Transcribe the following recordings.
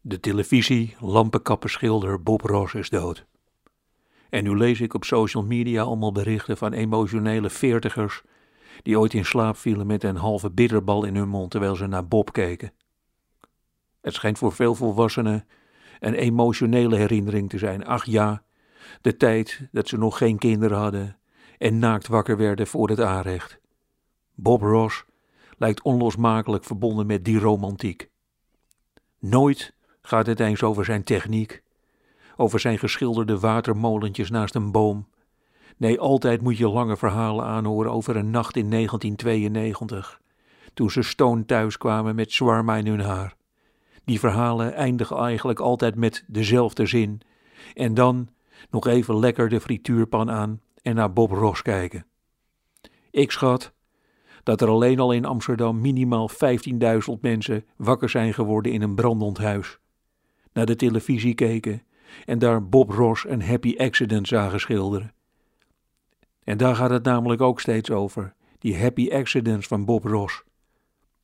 De televisie, lampenkappenschilder Bob Ross is dood. En nu lees ik op social media allemaal berichten van emotionele veertigers die ooit in slaap vielen met een halve bitterbal in hun mond terwijl ze naar Bob keken. Het schijnt voor veel volwassenen een emotionele herinnering te zijn. Ach ja, de tijd dat ze nog geen kinderen hadden en naakt wakker werden voor het aanrecht. Bob Ross lijkt onlosmakelijk verbonden met die romantiek. Nooit gaat het eens over zijn techniek, over zijn geschilderde watermolentjes naast een boom. Nee, altijd moet je lange verhalen aanhoren over een nacht in 1992, toen ze Stone thuis kwamen met zwarma in hun haar. Die verhalen eindigen eigenlijk altijd met dezelfde zin. En dan nog even lekker de frituurpan aan en naar Bob Ross kijken. Ik schat dat er alleen al in Amsterdam minimaal 15.000 mensen wakker zijn geworden in een brandend huis. Naar de televisie keken en daar Bob Ross een happy accident zagen schilderen. En daar gaat het namelijk ook steeds over, die happy accidents van Bob Ross.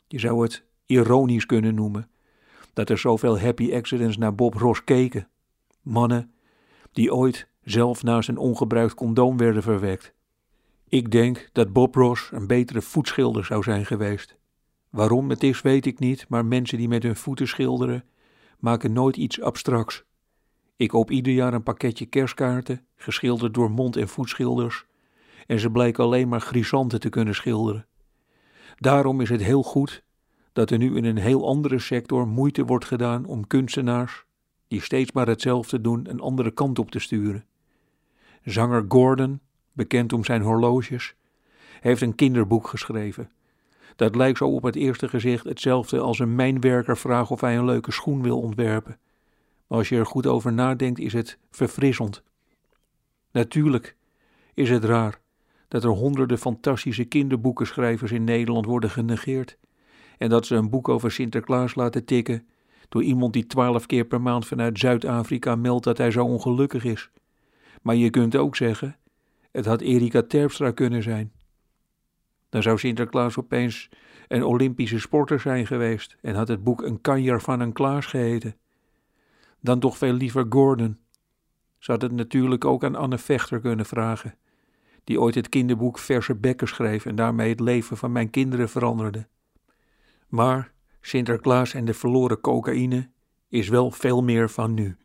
Je zou het ironisch kunnen noemen, dat er zoveel happy accidents naar Bob Ross keken. Mannen die ooit zelf naast een ongebruikt condoom werden verwekt. Ik denk dat Bob Ross een betere voetschilder zou zijn geweest. Waarom het is, weet ik niet, maar mensen die met hun voeten schilderen, maken nooit iets abstracts. Ik koop ieder jaar een pakketje kerstkaarten, geschilderd door mond- en voetschilders, en ze blijken alleen maar grisanten te kunnen schilderen. Daarom is het heel goed dat er nu in een heel andere sector moeite wordt gedaan om kunstenaars, die steeds maar hetzelfde doen, een andere kant op te sturen. Zanger Gordon, bekend om zijn horloges, heeft een kinderboek geschreven. Dat lijkt zo op het eerste gezicht hetzelfde als een mijnwerker vraagt of hij een leuke schoen wil ontwerpen. Maar als je er goed over nadenkt, is het verfrissend. Natuurlijk is het raar dat er honderden fantastische kinderboekenschrijvers in Nederland worden genegeerd en dat ze een boek over Sinterklaas laten tikken door iemand die twaalf keer per maand vanuit Zuid-Afrika meldt dat hij zo ongelukkig is. Maar je kunt ook zeggen, het had Erika Terpstra kunnen zijn. Dan zou Sinterklaas opeens een Olympische sporter zijn geweest en had het boek een kanjer van een Klaas geheten. Dan toch veel liever Gordon. Ze had het natuurlijk ook aan Anne Vechter kunnen vragen, die ooit het kinderboek Verse Bekken schreef en daarmee het leven van mijn kinderen veranderde. Maar Sinterklaas en de verloren cocaïne is wel veel meer van nu.